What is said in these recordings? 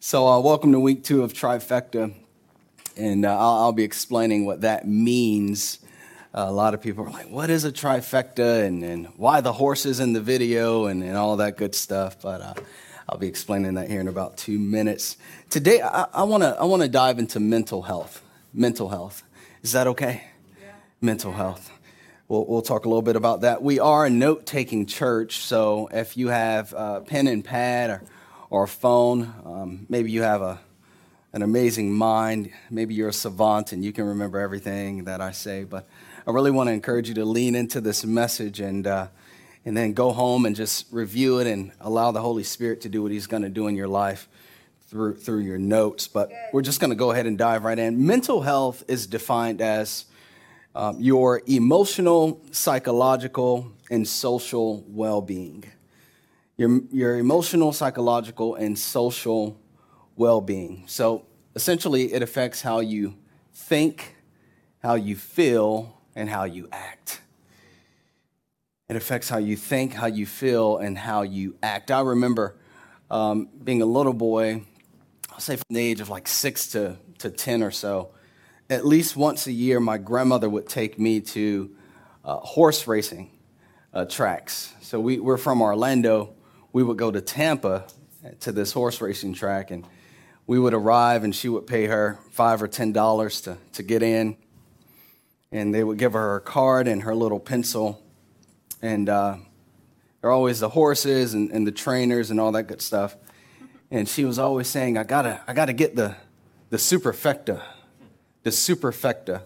So, uh, welcome to week two of Trifecta, and uh, I'll, I'll, be explaining what that means. Uh, a lot of people are like, "What is a trifecta?" and, and why the horses in the video, and, and all that good stuff. But uh, I'll be explaining that here in about two minutes. Today, I want to I want to dive into mental health. Mental health. Is that okay? Yeah. Mental health. We'll, we'll talk a little bit about that. We are a note taking church, so if you have a pen and pad or or a phone. Um, maybe you have a, an amazing mind. Maybe you're a savant and you can remember everything that I say. But I really want to encourage you to lean into this message and, uh, and then go home and just review it and allow the Holy Spirit to do what He's going to do in your life through, through your notes. But we're just going to go ahead and dive right in. Mental health is defined as um, your emotional, psychological, and social well being your, your emotional, psychological, and social well being. So essentially, it affects how you think, how you feel, and how you act. It affects how you think, how you feel, and how you act. I remember um, being a little boy, I'll say from the age of like six to, to 10 or so, at least once a year, my grandmother would take me to uh, horse racing uh, tracks. So we, we're from Orlando, we would go to Tampa to this horse racing track, and we would arrive, and she would pay her five or ten dollars to, to get in. And they would give her her card and her little pencil. And uh, there are always the horses and, and the trainers and all that good stuff. And she was always saying, I gotta, I gotta get the, the superfecta, the superfecta.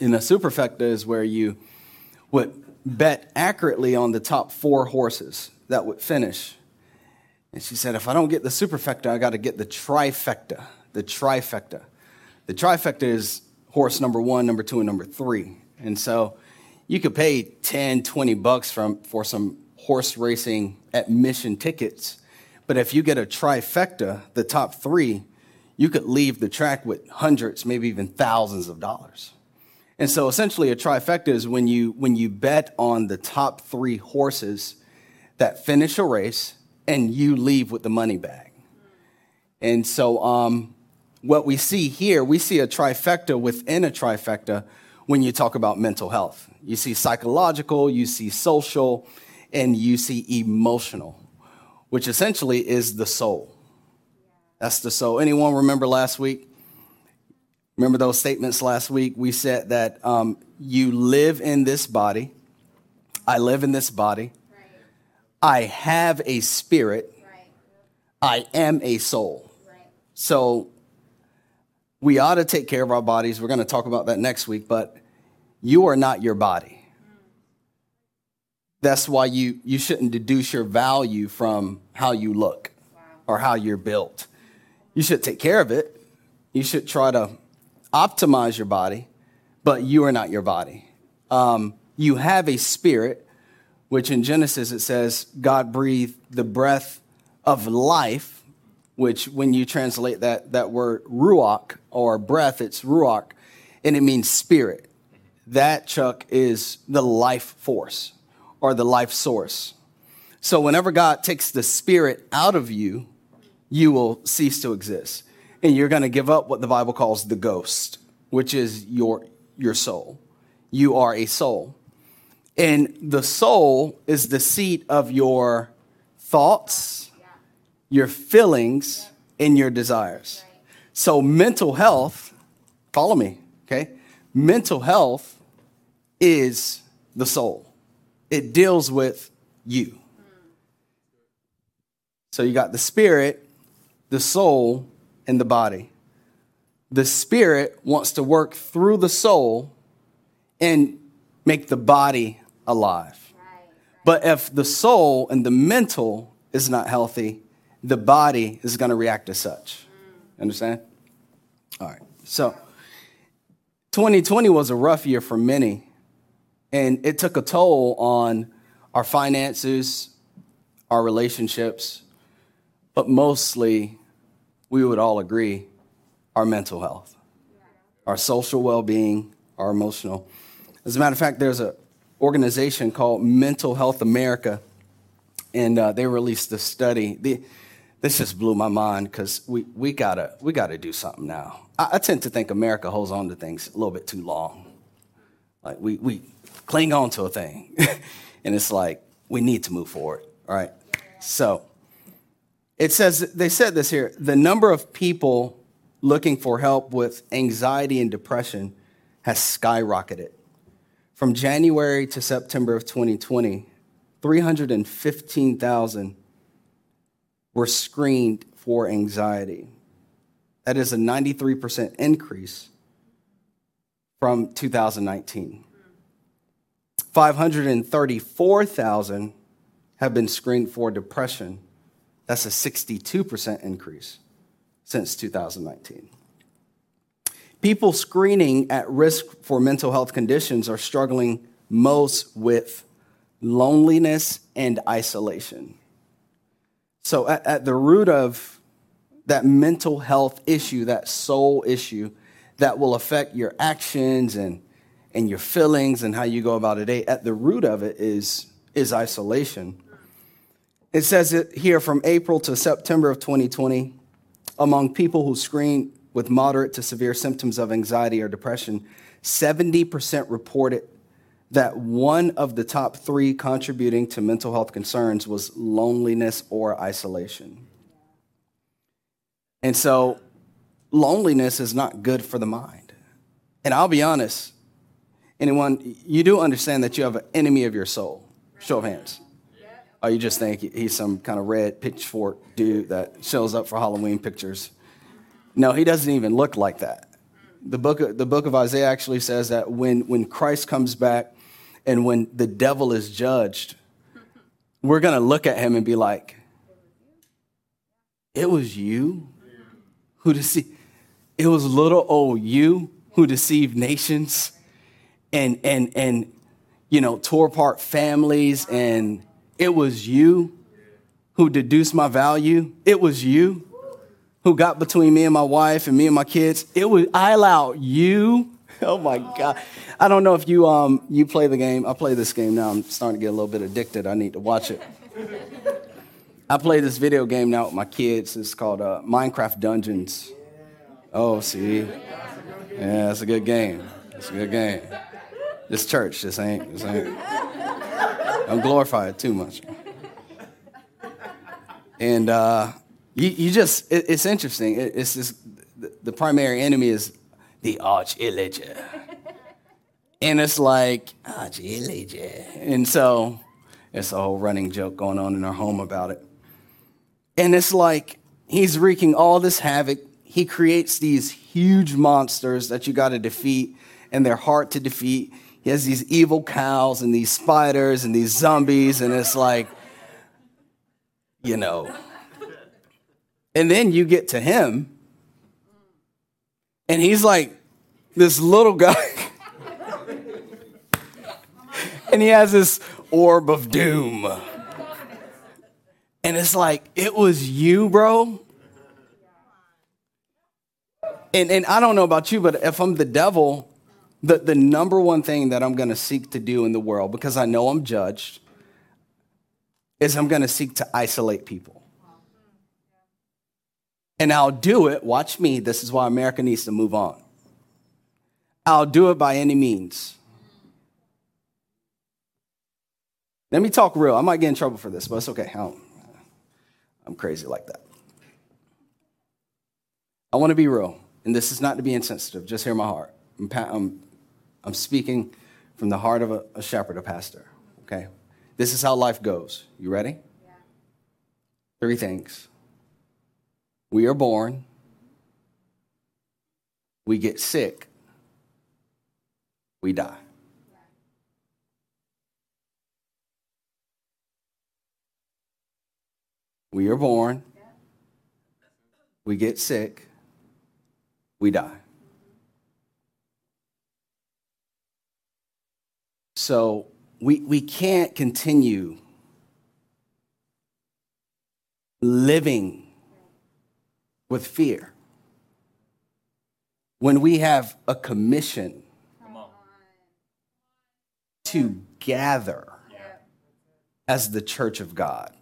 And the superfecta is where you would bet accurately on the top four horses that would finish. And she said, if I don't get the superfecta, I got to get the trifecta. The trifecta. The trifecta is horse number one, number two, and number three. And so you could pay 10, 20 bucks from, for some horse racing admission tickets. But if you get a trifecta, the top three, you could leave the track with hundreds, maybe even thousands of dollars. And so essentially a trifecta is when you when you bet on the top 3 horses that finish a race and you leave with the money bag. And so, um, what we see here, we see a trifecta within a trifecta when you talk about mental health. You see psychological, you see social, and you see emotional, which essentially is the soul. That's the soul. Anyone remember last week? Remember those statements last week? We said that um, you live in this body. I live in this body. I have a spirit. Right. I am a soul. Right. So we ought to take care of our bodies. We're going to talk about that next week, but you are not your body. That's why you, you shouldn't deduce your value from how you look wow. or how you're built. You should take care of it. You should try to optimize your body, but you are not your body. Um, you have a spirit which in Genesis it says God breathed the breath of life, which when you translate that, that word ruach or breath, it's ruach, and it means spirit. That, Chuck, is the life force or the life source. So whenever God takes the spirit out of you, you will cease to exist. And you're going to give up what the Bible calls the ghost, which is your, your soul. You are a soul. And the soul is the seat of your thoughts, your feelings, and your desires. So, mental health, follow me, okay? Mental health is the soul, it deals with you. So, you got the spirit, the soul, and the body. The spirit wants to work through the soul and make the body alive. But if the soul and the mental is not healthy, the body is going to react as such. Mm. Understand? All right. So 2020 was a rough year for many, and it took a toll on our finances, our relationships, but mostly, we would all agree, our mental health, our social well being, our emotional. As a matter of fact, there's a organization called Mental Health America, and uh, they released a study. The, this just blew my mind because we, we gotta we gotta do something now. I, I, tend to think America holds on to things a little bit too long. Like we we cling on to a thing, and it's like we need to move forward. All right. So it says they said this here: the number of people looking for help with anxiety and depression has skyrocketed. From January to September of 2020, 315,000 were screened for anxiety. That is a 93% increase from 2019. 534,000 have been screened for depression. That's a 62% increase since 2019. People screening at risk for mental health conditions are struggling most with loneliness and isolation. So, at, at, the root of that mental health issue, that soul issue that will affect your actions and, and your feelings and how you go about a day, at the root of it is, is isolation. It says it here from April to September of 2020, among people who screened with moderate to severe symptoms of anxiety or depression, 70% reported that one of the top three contributing to mental health concerns was loneliness or isolation. And so, loneliness is not good for the mind. And I'll be honest, anyone, you do understand that you have an enemy of your soul. Show of hands. Or you just think he's some kind of red pitchfork dude that shows up for Halloween pictures. No, he doesn't even look like that. The book, of, the book of Isaiah actually says that when, when Christ comes back, and when the devil is judged, we're going to look at him and be like, it was you who deceived, it was little old you who deceived nations and, and, and, you know, tore apart families. And it was you who deduced my value. It was you who got between me and my wife and me and my kids. It was, I allowed you oh my God. I don't know if you um you play the game. I play this game now. I'm starting to get a little bit addicted. I need to watch it. I play this video game now with my kids. It's called uh, Minecraft Dungeons. Oh, see, yeah, it's a good game. It's a good game. This church, this ain't, this ain't. I'm glorified too much. And uh, you, you just, it, it's interesting. It, it's just the, the primary enemy is the Arch Illager. and it's like, Arch Illager. And so it's a whole running joke going on in our home about it. And it's like he's wreaking all this havoc. He creates these huge monsters that you got to defeat, and they're hard to defeat. He has these evil cows and these spiders and these zombies, and it's like, you know. And then you get to him, and he's like this little guy. and he has this orb of doom. And it's like, it was you, bro. And, and I don't know about you, but if I'm the devil, the, the number one thing that I'm going to seek to do in the world, because I know I'm judged, is I'm going to seek to isolate people. And I'll do it. Watch me. This is why America needs to move on. I'll do it by any means. Let me talk real. I might get in trouble for this, but it's okay. I am crazy like that. I want to be real, and this is not to be insensitive. Just hear my heart. I'm, I'm, I'm speaking from the heart of a, a shepherd, a pastor. Okay? This is how life goes. You ready? Yeah. Three things we are born, we get sick, we die. We are born, we get sick, we die. So we, we can't continue living with fear. When we have a commission to gather as the church of God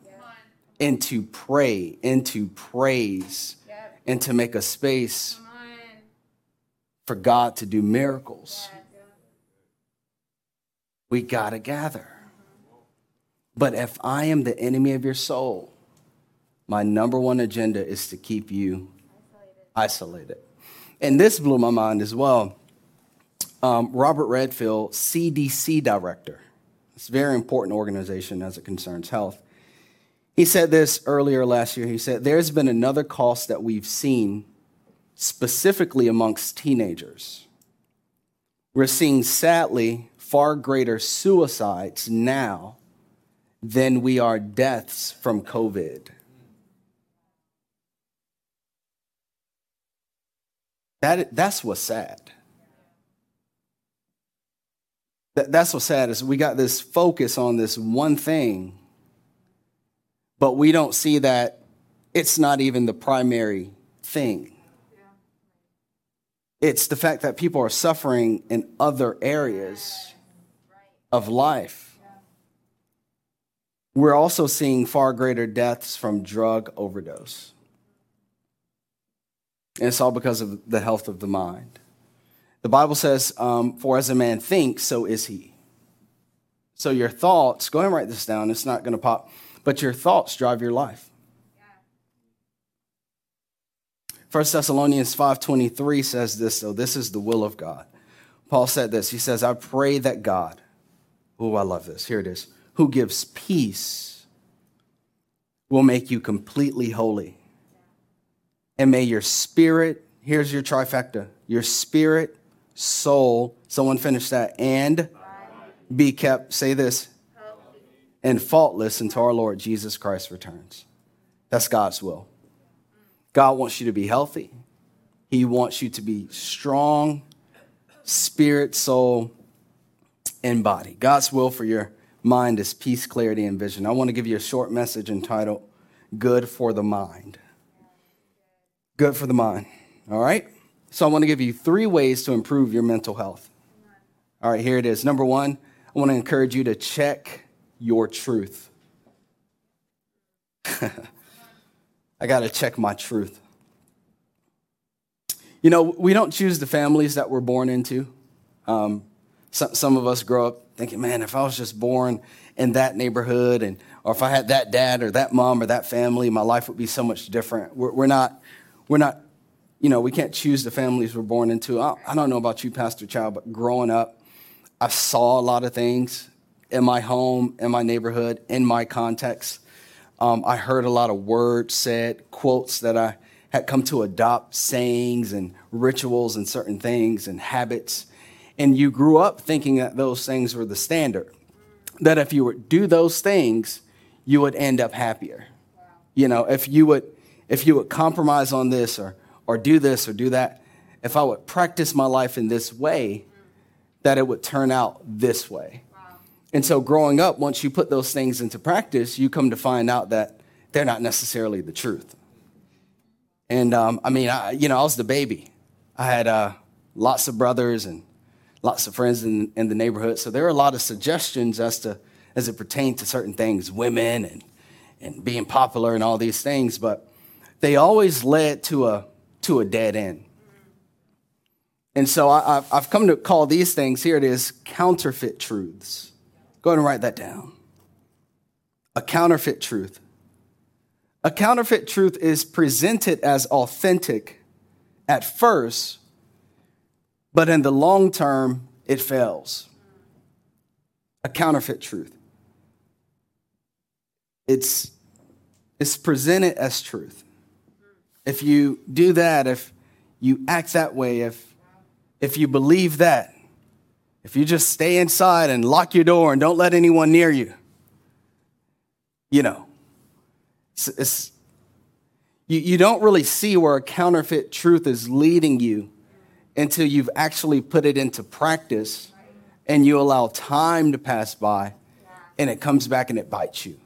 and to pray and to praise and to make a space for God to do miracles. We got to gather. But if I am the enemy of your soul, my number one agenda is to keep you isolated. And this blew my mind as well. Um, Robert Redfield, CDC director, it's a very important organization as it concerns health. He said this earlier last year. He said, There's been another cost that we've seen specifically amongst teenagers. We're seeing, sadly, far greater suicides now than we are deaths from COVID. That, that's what's sad. That, that's what's sad is we got this focus on this one thing, but we don't see that it's not even the primary thing. It's the fact that people are suffering in other areas of life. We're also seeing far greater deaths from drug overdose. And it's all because of the health of the mind. The Bible says, um, For as a man thinks, so is he. So your thoughts, go ahead and write this down, it's not going to pop, but your thoughts drive your life. 1 Thessalonians 5:23 says this, so this is the will of God. Paul said this. He says, "I pray that God, oh, I love this. Here it is. Who gives peace will make you completely holy. And may your spirit, here's your trifecta, your spirit, soul, someone finish that, and be kept, say this, and faultless until our Lord Jesus Christ returns. That's God's will. God wants you to be healthy. He wants you to be strong, spirit, soul, and body. God's will for your mind is peace, clarity, and vision. I want to give you a short message entitled Good for the Mind. Good for the mind. All right? So I want to give you three ways to improve your mental health. All right, here it is. Number one, I want to encourage you to check your truth. I got to check my truth. You know, we don't choose the families that we're born into. Um, some, some of us grow up thinking, man, if I was just born in that neighborhood, and or if I had that dad or that mom or that family, my life would be so much different. We're, we're not, we're not, you know, we can't choose the families we're born into. I, I don't know about you, Pastor Child, but growing up, I saw a lot of things in my home, in my neighborhood, in my context. Um, I heard a lot of words said, quotes that I had come to adopt, sayings and rituals and certain things and habits. And you grew up thinking that those things were the standard. That if you would do those things, you would end up happier. You know, if you would if you would compromise on this or or do this or do that, if I would practice my life in this way, that it would turn out this way. And so growing up, once you put those things into practice, you come to find out that they're not necessarily the truth. And um, I mean, I, you know, I was the baby. I had uh, lots of brothers and lots of friends in, in the neighborhood. So there were a lot of suggestions as to as it pertained to certain things, women and and being popular and all these things, but they always led to a to a dead end. And so I, I've- I've come to call these things here it is counterfeit truths. Go ahead and write that down. A counterfeit truth. A counterfeit truth is presented as authentic at first, but in the long term, it fails. A counterfeit truth. It's, it's presented as truth. If you do that, if you act that way, if, if you believe that, if you just stay inside and lock your door and don't let anyone near you, you know, it's, it's, you, you don't really see where a counterfeit truth is leading you until you've actually put it into practice and you allow time to pass by and it comes back and it bites you.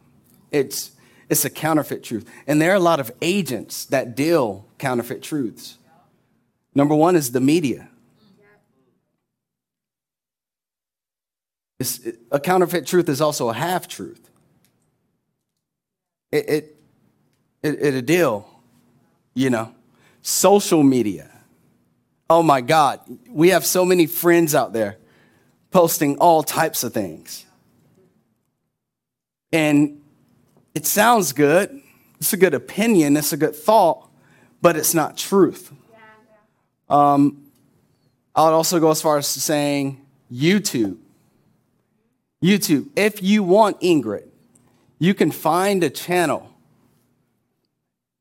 It's, it's a counterfeit truth. And there are a lot of agents that deal counterfeit truths. Number one is the media. It's, a counterfeit truth is also a half truth. It, it, it, it a deal, you know. Social media. Oh my God, we have so many friends out there posting all types of things. And it sounds good. It's a good opinion. It's a good thought, but it's not truth. Um, I would also go as far as saying YouTube. YouTube. If you want Ingrid, you can find a channel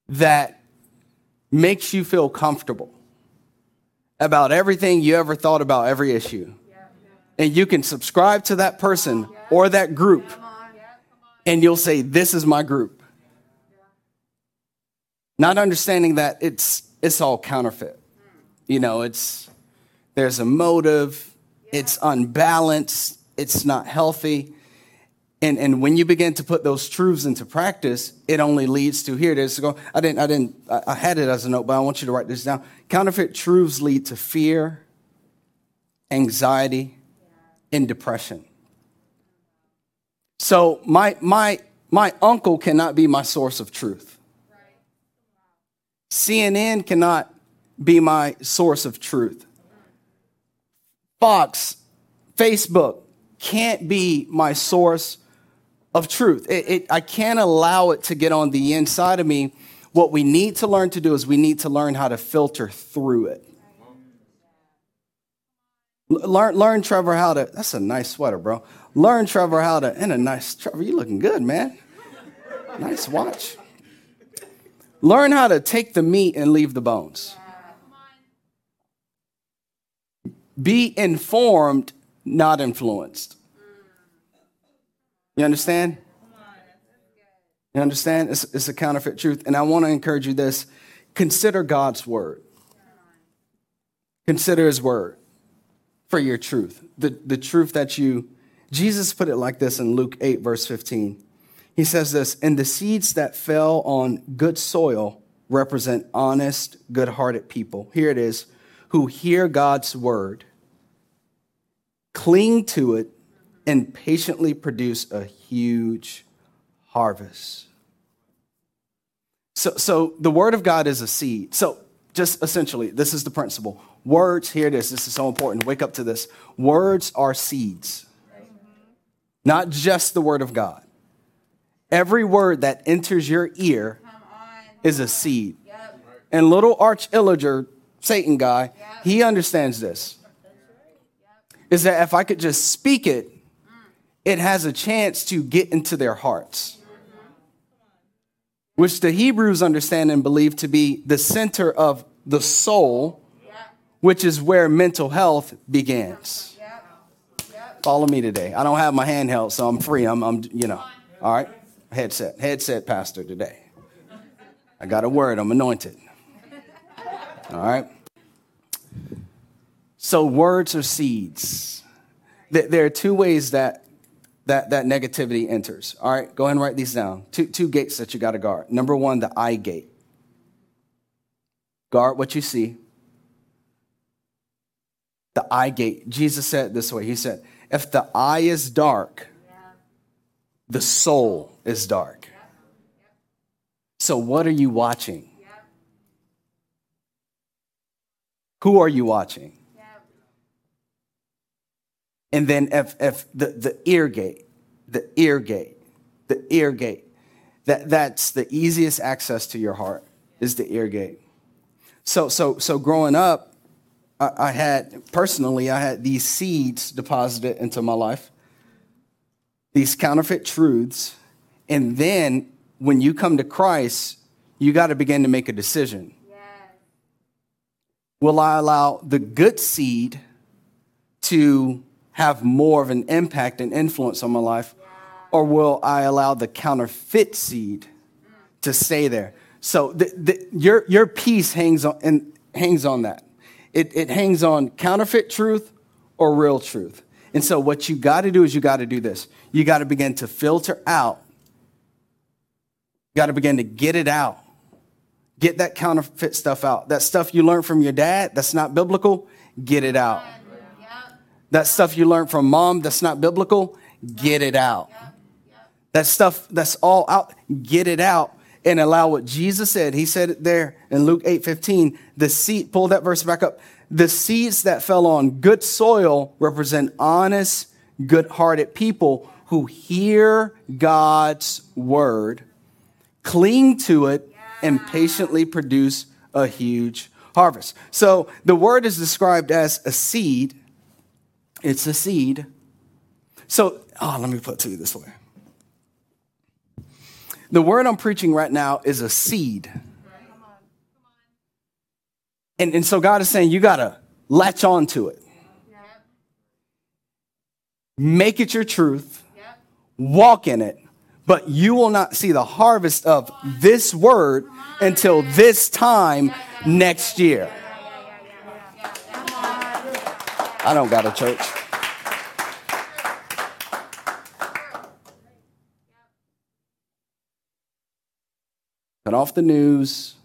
that makes you feel comfortable about everything you ever thought about every issue. And you can subscribe to that person or that group, and you'll say, This is my group. Not understanding that it's, it's all counterfeit. You know, it's, there's a motive, it's unbalanced, it's not healthy. And, and when you begin to put those truths into practice, it only leads to here it is. Go, I didn't, I didn't, I had it as a note, but I want you to write this down. Counterfeit truths lead to fear, anxiety, and depression. So my my my uncle cannot be my source of truth. CNN cannot be my source of truth. Fox, Facebook can't be my source of truth. It, it, I can't allow it to get on the inside of me. What we need to learn to do is we need to learn how to filter through it. Learn, learn Trevor how to. That's a nice sweater, bro. Learn Trevor how to. And a nice Trevor, you looking good, man. Nice watch. Learn how to take the meat and leave the bones. Be informed, not influenced. You understand? You understand? It's, it's a counterfeit truth. And I want to encourage you this consider God's word. Consider his word for your truth. The, the truth that you, Jesus put it like this in Luke 8, verse 15. He says this, and the seeds that fell on good soil represent honest, good hearted people. Here it is, who hear God's word, cling to it, and patiently produce a huge harvest. So, so the word of God is a seed. So, just essentially, this is the principle. Words, here it is. This is so important. Wake up to this. Words are seeds, not just the word of God. Every word that enters your ear is a seed. And little Arch Illager, Satan guy, he understands this. Is that if I could just speak it, it has a chance to get into their hearts, which the Hebrews understand and believe to be the center of the soul, which is where mental health begins. Follow me today. I don't have my handheld, so I'm free. I'm, I'm you know, all right. Headset, headset pastor today. I got a word. I'm anointed. All right. So words are seeds. There are two ways that that, that negativity enters. All right, go ahead and write these down. Two, two gates that you got to guard. Number one, the eye gate. Guard what you see. The eye gate. Jesus said this way He said, If the eye is dark, the soul is dark. So, what are you watching? Who are you watching? And then if, if the, the ear gate, the ear gate, the ear gate, that, that's the easiest access to your heart is the ear gate. So, so, so growing up, I, I had, personally, I had these seeds deposited into my life, these counterfeit truths. And then when you come to Christ, you got to begin to make a decision. Yes. Will I allow the good seed to have more of an impact and influence on my life? Or will I allow the counterfeit seed mm. to stay there? So the, the, your, your peace hangs on, and hangs on that. It, it hangs on counterfeit truth or real truth. And so what you got to do is you got to do this. You got to begin to filter out. You got to begin to get it out. Get that counterfeit stuff out. That stuff you learned from your dad that's not biblical, get it out. That stuff you learned from mom that's not biblical, get it out. That stuff that's all out, get it out and allow what Jesus said. He said it there in Luke 8 15. The seed, pull that verse back up. The seeds that fell on good soil represent honest, good hearted people who hear God's word, cling to it, and patiently produce a huge harvest. So the word is described as a seed. It's a seed. So, oh, let me put it to you this way. The word I'm preaching right now is a seed. And, and so God is saying you got to latch on to it. Make it your truth. Walk in it. But you will not see the harvest of this word until this time next year. I don't got a church. Cut off the news.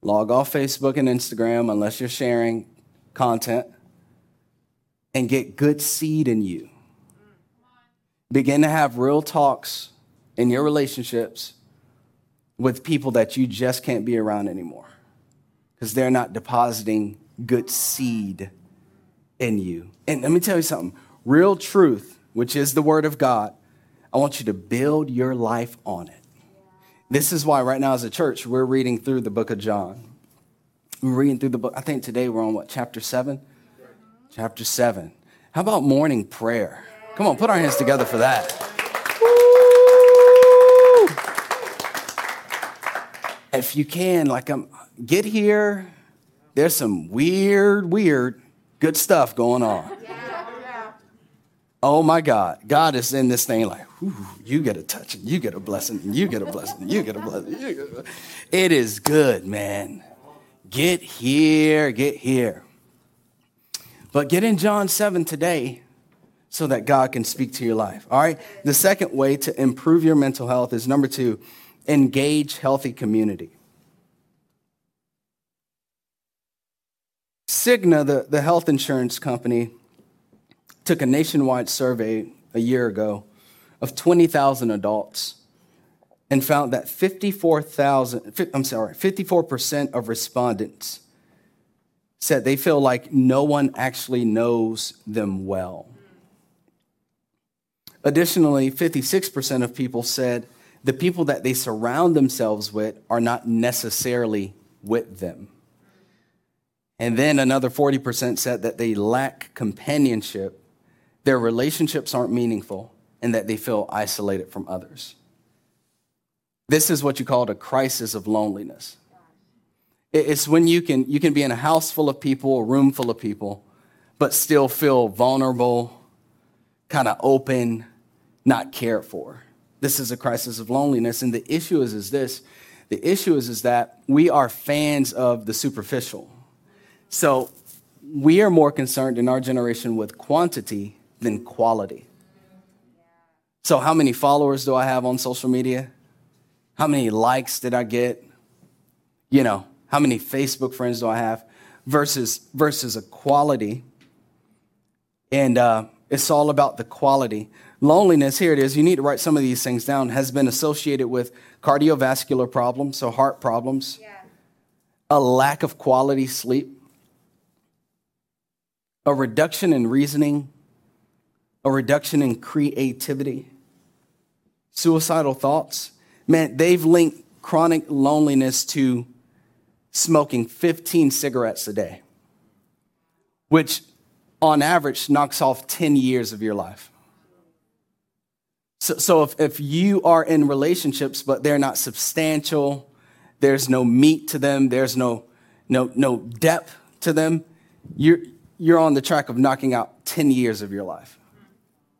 Log off Facebook and Instagram unless you're sharing content. And get good seed in you. Begin to have real talks in your relationships with people that you just can't be around anymore because they're not depositing good seed in you. And let me tell you something real truth, which is the word of God, I want you to build your life on it. This is why, right now, as a church, we're reading through the book of John. We're reading through the book. I think today we're on what, chapter seven? Chapter seven. How about morning prayer? Come on, put our hands together for that. Woo! If you can, like, um, get here. There's some weird, weird, good stuff going on. Oh my God. God is in this thing like, you get a touch and you get a blessing and you get a blessing and you get a blessing. Get a... It is good, man. Get here, get here. But get in John 7 today so that God can speak to your life. All right? The second way to improve your mental health is number two, engage healthy community. Cigna, the, the health insurance company, took a nationwide survey a year ago of 20,000 adults and found that 54,000 I'm sorry, 54% of respondents said they feel like no one actually knows them well. Additionally, 56% of people said the people that they surround themselves with are not necessarily with them. And then another 40% said that they lack companionship their relationships aren't meaningful, and that they feel isolated from others. This is what you call a crisis of loneliness. It's when you can, you can be in a house full of people, a room full of people, but still feel vulnerable, kind of open, not cared for. This is a crisis of loneliness. And the issue is, is this the issue is, is that we are fans of the superficial. So we are more concerned in our generation with quantity than quality. So, how many followers do I have on social media? How many likes did I get? You know, how many Facebook friends do I have? Versus versus a quality. And uh, it's all about the quality. Loneliness, here it is. You need to write some of these things down. Has been associated with cardiovascular problems, so heart problems, yeah. a lack of quality sleep, a reduction in reasoning, a reduction in creativity, suicidal thoughts. Man, they've linked chronic loneliness to smoking 15 cigarettes a day, which on average knocks off 10 years of your life. So, so if, if you are in relationships, but they're not substantial, there's no meat to them, there's no, no, no depth to them, you're, you're on the track of knocking out 10 years of your life.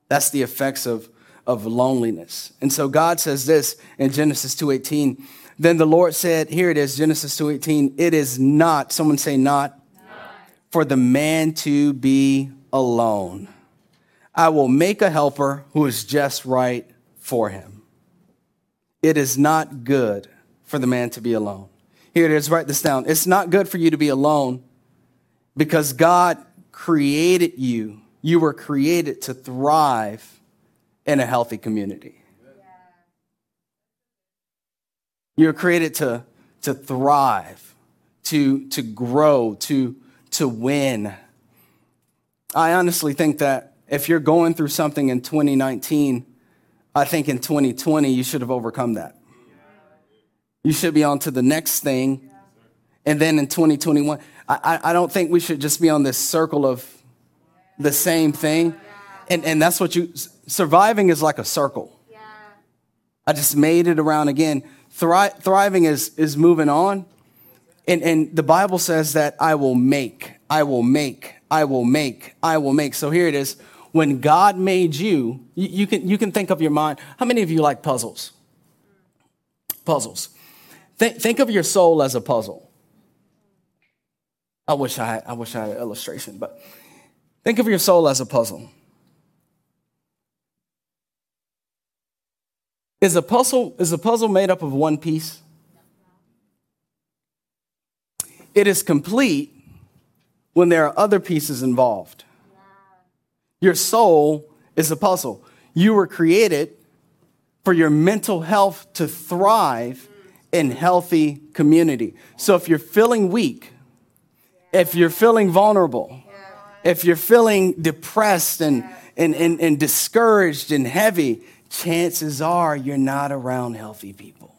That's the effects of, of loneliness. And so God says this in Genesis 2:18. Then the Lord said, here it is, Genesis 2:18, it is not, someone say not, not, for the man to be alone. I will make a helper who is just right for him. It is not good for the man to be alone. Here it is, write this down. It's not good for you to be alone because God created you you were created to thrive in a healthy community. You're created to, to thrive, to, to grow, to, to win. I honestly think that if you're going through something in 2019, I think in 2020 you should have overcome that. You should be on to the next thing. And then in 2021, I, I don't think we should just be on this circle of the same thing. And, and that's what you, surviving is like a circle. I just made it around again. Thri- thriving is, is moving on. And, and the Bible says that I will make, I will make, I will make, I will make. So here it is. When God made you, you, you can, you can think of your mind. How many of you like puzzles? Puzzles. Think, think of your soul as a puzzle. I wish I, I wish I had an illustration, but think of your soul as a puzzle. Is a puzzle, is a puzzle made up of one piece? It is complete when there are other pieces involved. Your soul is a puzzle. You were created for your mental health to thrive in healthy community. So if you're feeling weak, if you're feeling vulnerable, if you're feeling depressed and, and, and, and discouraged and heavy, chances are you're not around healthy people.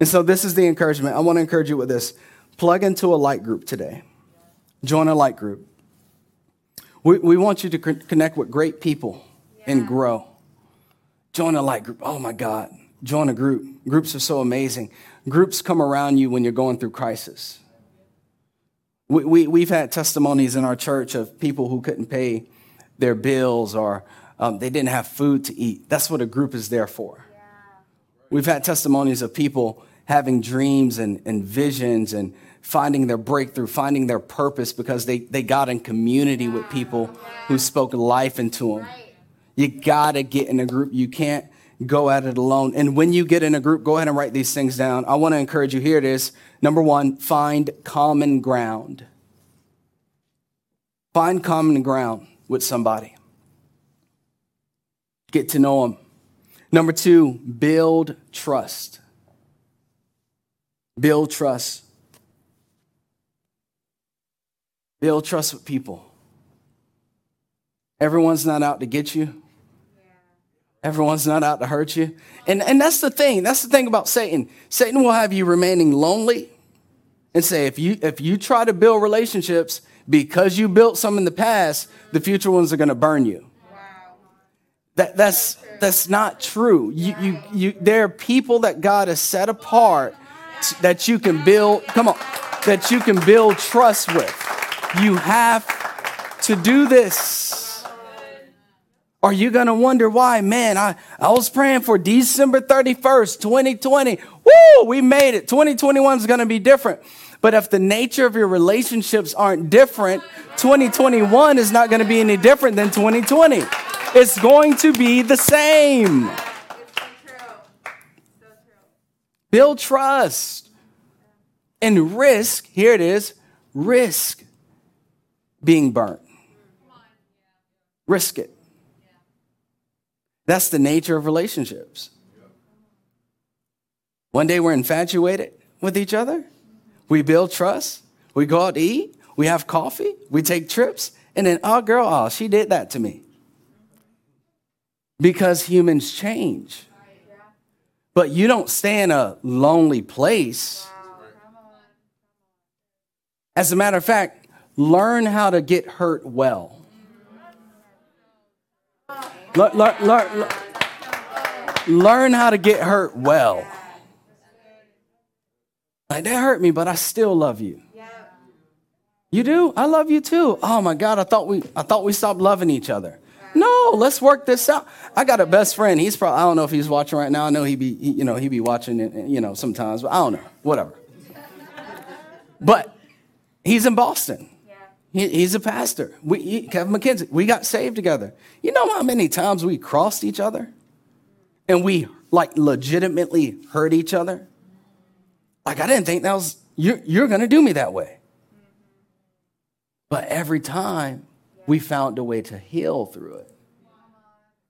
And so, this is the encouragement. I want to encourage you with this plug into a light group today, join a light group. We, we want you to connect with great people and grow. Join a light group. Oh my God. Join a group. Groups are so amazing. Groups come around you when you're going through crisis. We, we, we've had testimonies in our church of people who couldn't pay their bills or um, they didn't have food to eat. That's what a group is there for. Yeah. We've had testimonies of people having dreams and, and visions and finding their breakthrough, finding their purpose because they, they got in community with people who spoke life into them. You gotta get in a group. You can't go at it alone. And when you get in a group, go ahead and write these things down. I wanna encourage you. Here it is. Number one, find common ground. Find common ground with somebody. Get to know them. Number two, build trust. Build trust. Build trust with people. Everyone's not out to get you. Everyone's not out to hurt you. And, and that's the thing. That's the thing about Satan. Satan will have you remaining lonely and say, if you, if you try to build relationships because you built some in the past, the future ones are going to burn you. That, that's, that's not true. You, you, you, there are people that God has set apart that you can build, come on, that you can build trust with. You have to do this. Are you going to wonder why? Man, I, I was praying for December 31st, 2020. Woo, we made it. 2021 is going to be different. But if the nature of your relationships aren't different, 2021 is not going to be any different than 2020. It's going to be the same. Build trust and risk, here it is, risk being burnt. Risk it. That's the nature of relationships. One day we're infatuated with each other. We build trust. We go out to eat. We have coffee. We take trips. And then, oh, girl, oh, she did that to me. Because humans change. But you don't stay in a lonely place. As a matter of fact, learn how to get hurt well. Learn, learn, how to get hurt well. Like, that hurt me, but I still love you. You do? I love you too. Oh my God, I thought we I thought we stopped loving each other. No, let's work this out. I got a best friend. He's probably I don't know if he's watching right now. I know he be he, you know he be watching it you know sometimes, but I don't know. Whatever. But he's in Boston. He, he's a pastor. We, he, Kevin McKenzie, we got saved together. You know how many times we crossed each other? And we like legitimately hurt each other? Like, I didn't think that was, you're, you're going to do me that way. But every time we found a way to heal through it.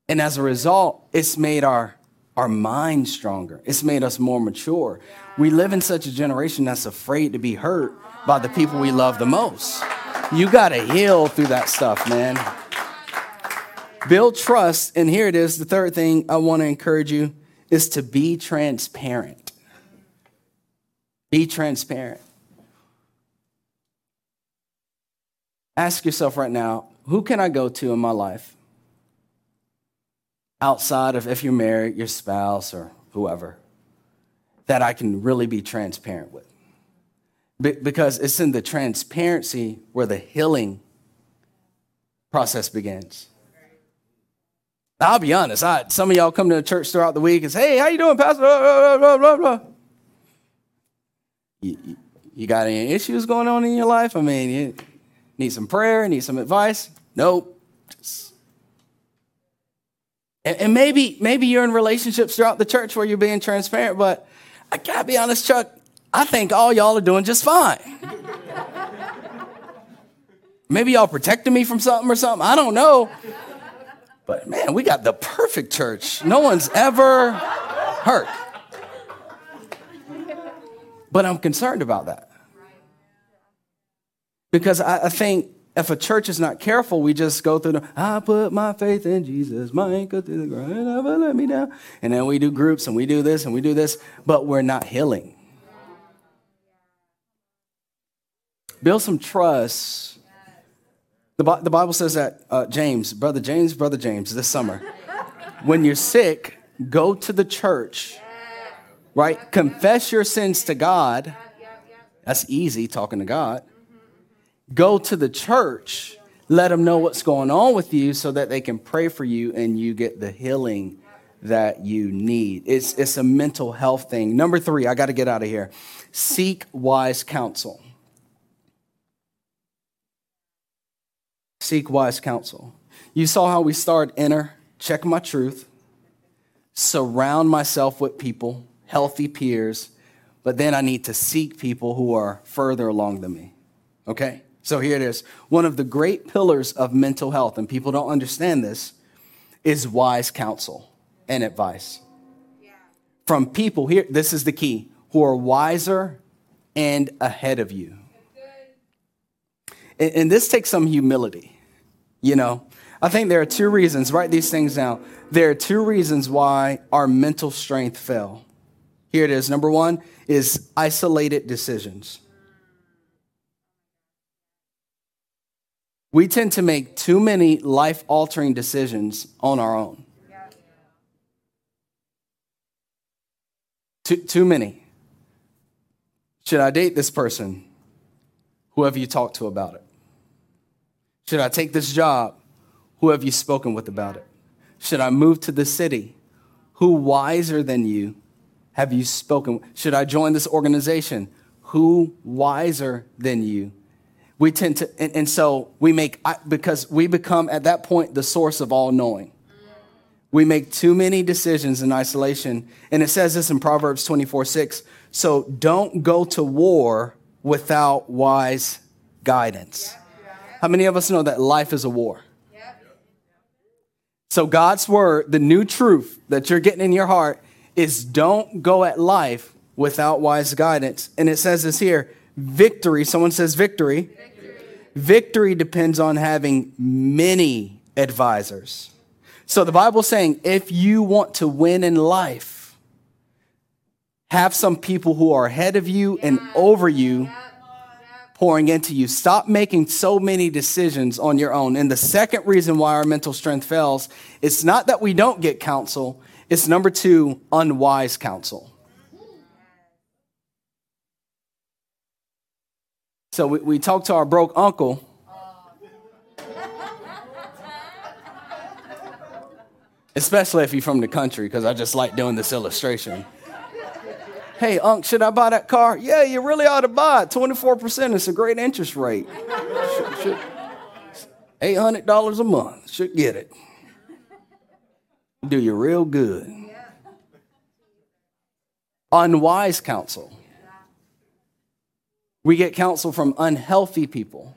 And as a result, it's made our our mind stronger. It's made us more mature. We live in such a generation that's afraid to be hurt by the people we love the most. You got to heal through that stuff, man. Build trust. And here it is. The third thing I want to encourage you is to be transparent. Be transparent. Ask yourself right now who can I go to in my life outside of if you're married, your spouse, or whoever that I can really be transparent with? because it's in the transparency where the healing process begins. I'll be honest. I, some of y'all come to the church throughout the week and say, "Hey, how you doing, Pastor?" Blah, blah, blah. You, you got any issues going on in your life? I mean, you need some prayer, need some advice? Nope. Just... And, and maybe maybe you're in relationships throughout the church where you're being transparent, but I gotta be honest, Chuck. I think all y'all are doing just fine. maybe y'all protecting me from something or something. I don't know. But man, we got the perfect church. No one's ever hurt. But I'm concerned about that. Because I, I think if a church is not careful, we just go through the, I put my faith in Jesus, my anchor to the ground, never let me down. And then we do groups and we do this and we do this, but we're not healing. Build some trust the, the Bible says that, uh, James, Brother James, Brother James, this summer, when you're sick, go to the church, right? Confess your sins to God. That's easy talking to God. Go to the church, let them know what's going on with you so that they can pray for you and you get the healing that you need. It's, it's a mental health thing. Number three, I got to get out of here. Seek wise counsel. seek wise counsel. You saw how we start enter, check my truth, surround myself with people, healthy peers, but then I need to seek people who are further along than me. Okay? So here it is. One of the great pillars of mental health, and people don't understand this, is wise counsel and advice. From people here, this is the key, who are wiser and ahead of you. And, and this takes some humility. You know, I think there are two reasons, write these things down. There are two reasons why our mental strength fell. Here it is. Number one is isolated decisions. We tend to make too many life altering decisions on our own. Too, too many. Should I date this person? Who have you talked to about it? Should I take this job? Who have you spoken with about it? Should I move to the city? Who wiser than you have you spoken? Should I join this organization? Who wiser than you? We tend to, and, and so we make, because we become at that point the source of all knowing. We make too many decisions in isolation. And it says this in Proverbs 24 6. So don't go to war without wise guidance. How many of us know that life is a war? So, God's word, the new truth that you're getting in your heart, is don't go at life without wise guidance. And it says this here victory, someone says victory. Victory, victory depends on having many advisors. So, the Bible's saying if you want to win in life, have some people who are ahead of you and over you pouring into you. Stop making so many decisions on your own. And the second reason why our mental strength fails, it's not that we don't get counsel, it's number two, unwise counsel. So we, we talked to our broke uncle. Especially if you're from the country, because I just like doing this illustration. Hey, Unc, should I buy that car? Yeah, you really ought to buy it. 24%, it's a great interest rate. Should, should, $800 a month, should get it. Do you real good. Unwise counsel. We get counsel from unhealthy people,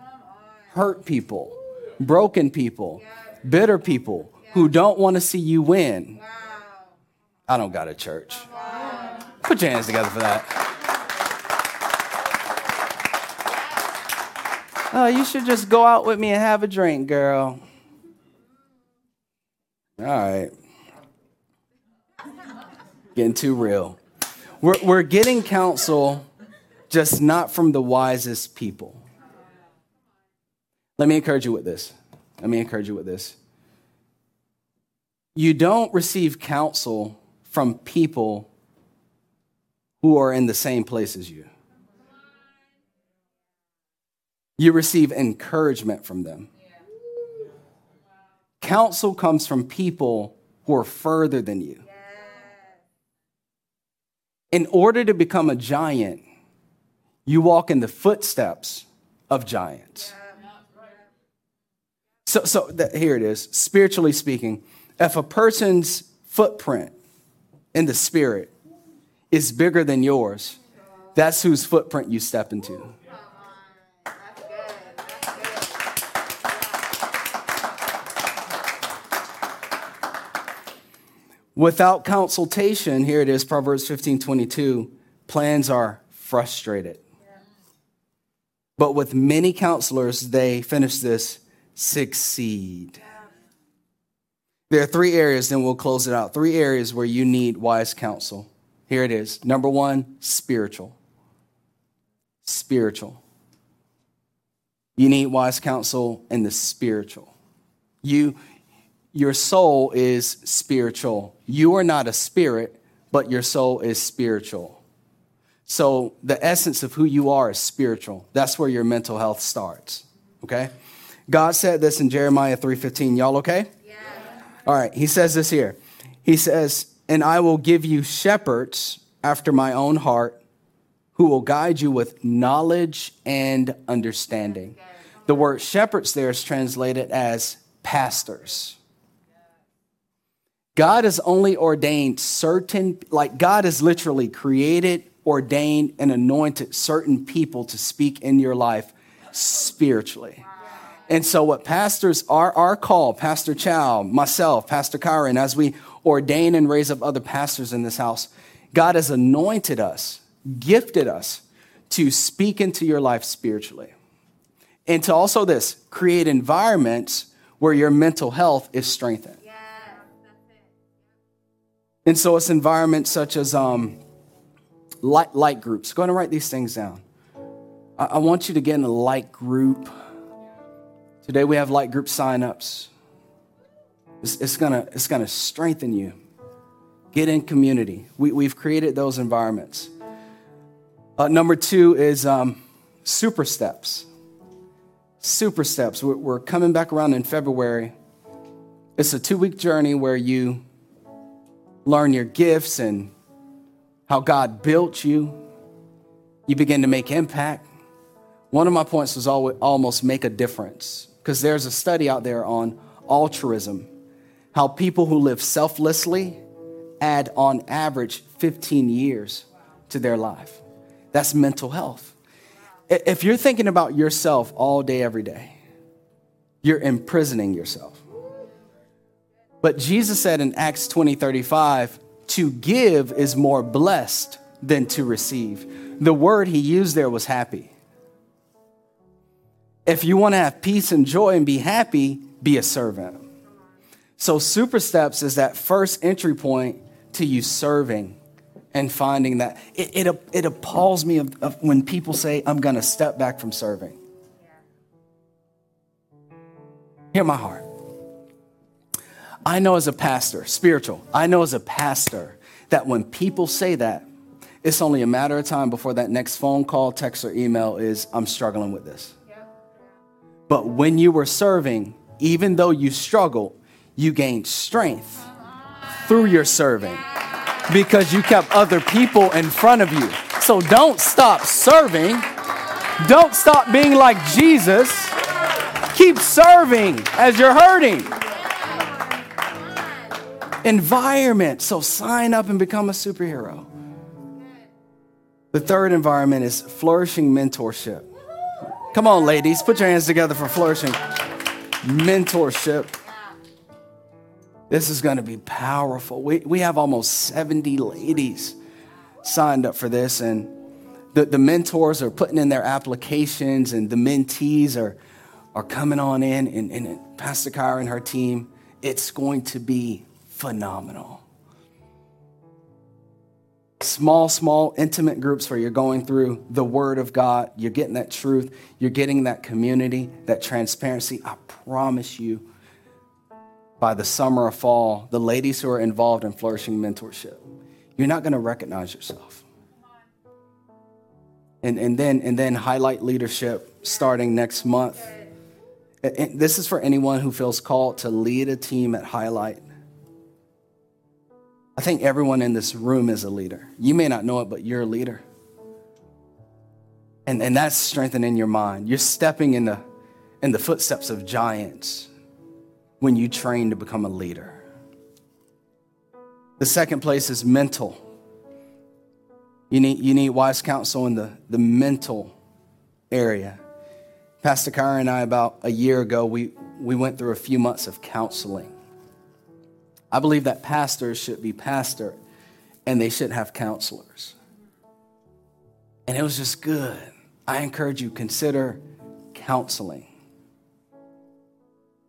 hurt people, broken people, bitter people who don't want to see you win. I don't got a church. Put your hands together for that. Oh, you should just go out with me and have a drink, girl. All right. Getting too real. We're, we're getting counsel, just not from the wisest people. Let me encourage you with this. Let me encourage you with this. You don't receive counsel from people who are in the same place as you. You receive encouragement from them. Counsel comes from people who are further than you. In order to become a giant, you walk in the footsteps of giants. So, so that, here it is. Spiritually speaking, if a person's footprint in the spirit is bigger than yours, that's whose footprint you step into. Without consultation, here it is, Proverbs 15 22, plans are frustrated. But with many counselors, they finish this succeed. There are three areas, then we'll close it out. Three areas where you need wise counsel. Here it is. Number one, spiritual. Spiritual. You need wise counsel in the spiritual. You, your soul is spiritual. You are not a spirit, but your soul is spiritual. So the essence of who you are is spiritual. That's where your mental health starts. Okay? God said this in Jeremiah 3:15. Y'all okay? Yeah. All right, he says this here. He says, "And I will give you shepherds after my own heart who will guide you with knowledge and understanding." The word shepherds there is translated as pastors. God has only ordained certain, like God has literally created, ordained, and anointed certain people to speak in your life spiritually. And so, what pastors are our call, Pastor Chow, myself, Pastor Kyron, as we ordain and raise up other pastors in this house, God has anointed us, gifted us to speak into your life spiritually. And to also this, create environments where your mental health is strengthened. And so it's environments such as um, light, light groups. Go ahead and write these things down. I, I want you to get in a light group. Today we have light group signups. It's, it's gonna it's gonna strengthen you. Get in community. We, we've created those environments. Uh, number two is um, super steps. Super steps. We're, we're coming back around in February. It's a two week journey where you learn your gifts and how God built you. You begin to make impact. One of my points was always, almost make a difference because there's a study out there on altruism, how people who live selflessly add on average 15 years to their life. That's mental health. If you're thinking about yourself all day, every day, you're imprisoning yourself. But Jesus said in Acts 20 35, to give is more blessed than to receive. The word he used there was happy. If you want to have peace and joy and be happy, be a servant. So, Super Steps is that first entry point to you serving and finding that. It, it, it appalls me of, of when people say, I'm going to step back from serving. Hear my heart. I know as a pastor, spiritual, I know as a pastor that when people say that, it's only a matter of time before that next phone call, text, or email is, I'm struggling with this. But when you were serving, even though you struggled, you gained strength through your serving because you kept other people in front of you. So don't stop serving. Don't stop being like Jesus. Keep serving as you're hurting environment. So sign up and become a superhero. The third environment is flourishing mentorship. Come on, ladies, put your hands together for flourishing mentorship. This is going to be powerful. We, we have almost 70 ladies signed up for this, and the, the mentors are putting in their applications, and the mentees are, are coming on in, and, and Pastor Kyra and her team. It's going to be phenomenal. Small, small, intimate groups where you're going through the Word of God, you're getting that truth, you're getting that community, that transparency. I promise you, by the summer or fall, the ladies who are involved in flourishing mentorship, you're not going to recognize yourself. And, and, then, and then highlight leadership starting next month. And this is for anyone who feels called to lead a team at Highlight. I think everyone in this room is a leader. You may not know it, but you're a leader. And, and that's strengthening your mind. You're stepping in the, in the footsteps of giants when you train to become a leader. The second place is mental. You need, you need wise counsel in the, the mental area. Pastor Kyra and I, about a year ago, we, we went through a few months of counseling. I believe that pastors should be pastor and they should have counselors. And it was just good. I encourage you, consider counseling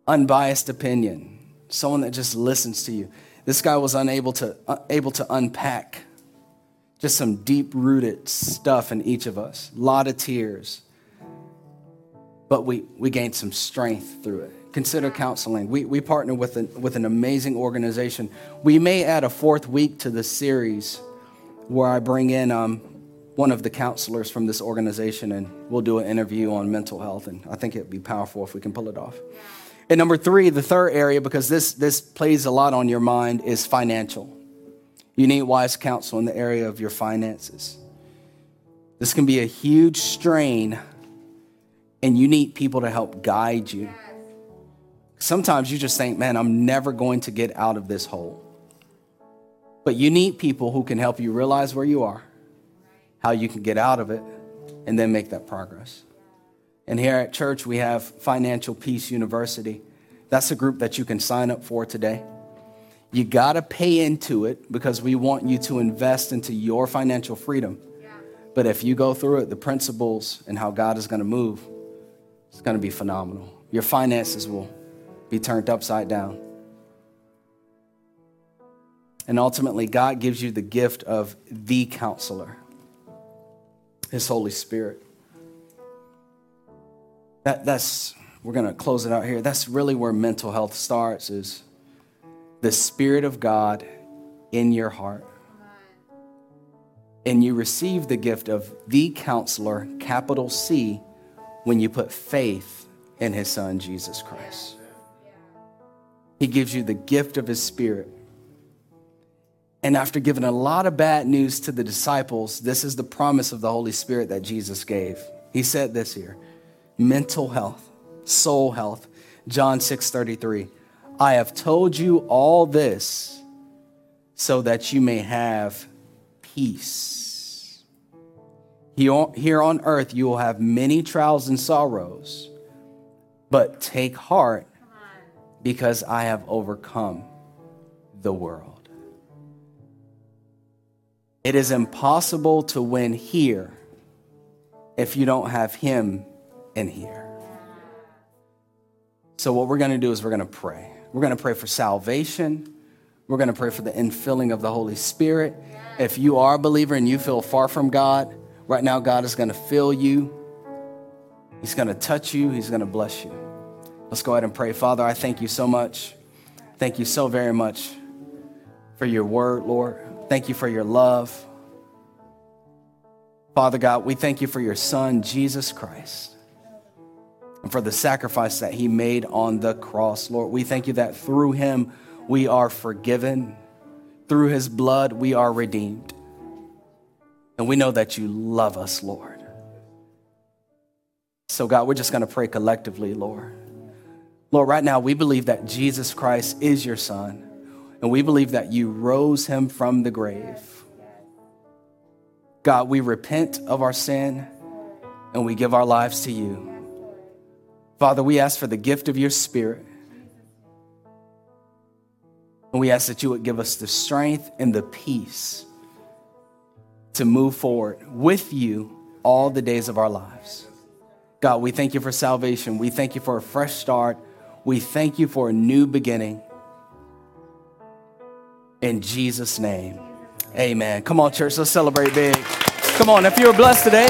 unbiased opinion, someone that just listens to you. This guy was unable to uh, able to unpack just some deep rooted stuff in each of us. A lot of tears. But we, we gained some strength through it. Consider counseling. We, we partner with an, with an amazing organization. We may add a fourth week to the series where I bring in um, one of the counselors from this organization and we'll do an interview on mental health. And I think it'd be powerful if we can pull it off. And number three, the third area, because this, this plays a lot on your mind, is financial. You need wise counsel in the area of your finances. This can be a huge strain, and you need people to help guide you. Sometimes you just think, man, I'm never going to get out of this hole. But you need people who can help you realize where you are, how you can get out of it, and then make that progress. And here at church, we have Financial Peace University. That's a group that you can sign up for today. You got to pay into it because we want you to invest into your financial freedom. But if you go through it, the principles and how God is going to move, it's going to be phenomenal. Your finances will be turned upside down. And ultimately, God gives you the gift of the counselor, His Holy Spirit. That, that's, we're going to close it out here. That's really where mental health starts is the Spirit of God in your heart. And you receive the gift of the counselor, capital C, when you put faith in his son, Jesus Christ. He gives you the gift of his spirit. And after giving a lot of bad news to the disciples, this is the promise of the Holy Spirit that Jesus gave. He said this here mental health, soul health. John 6 33. I have told you all this so that you may have peace. Here on earth, you will have many trials and sorrows, but take heart because I have overcome the world. It is impossible to win here if you don't have Him in here. So, what we're going to do is we're going to pray. We're going to pray for salvation. We're going to pray for the infilling of the Holy Spirit. If you are a believer and you feel far from God, right now, God is going to fill you. He's going to touch you. He's going to bless you. Let's go ahead and pray. Father, I thank you so much. Thank you so very much for your word, Lord. Thank you for your love. Father God, we thank you for your Son, Jesus Christ and for the sacrifice that he made on the cross. Lord, we thank you that through him we are forgiven, through his blood we are redeemed. And we know that you love us, Lord. So, God, we're just going to pray collectively, Lord. Lord, right now we believe that Jesus Christ is your Son, and we believe that you rose him from the grave. God, we repent of our sin and we give our lives to you. Father, we ask for the gift of your Spirit. And we ask that you would give us the strength and the peace to move forward with you all the days of our lives. God, we thank you for salvation. We thank you for a fresh start. We thank you for a new beginning. In Jesus' name, amen. Come on, church, let's celebrate big. Come on, if you were blessed today,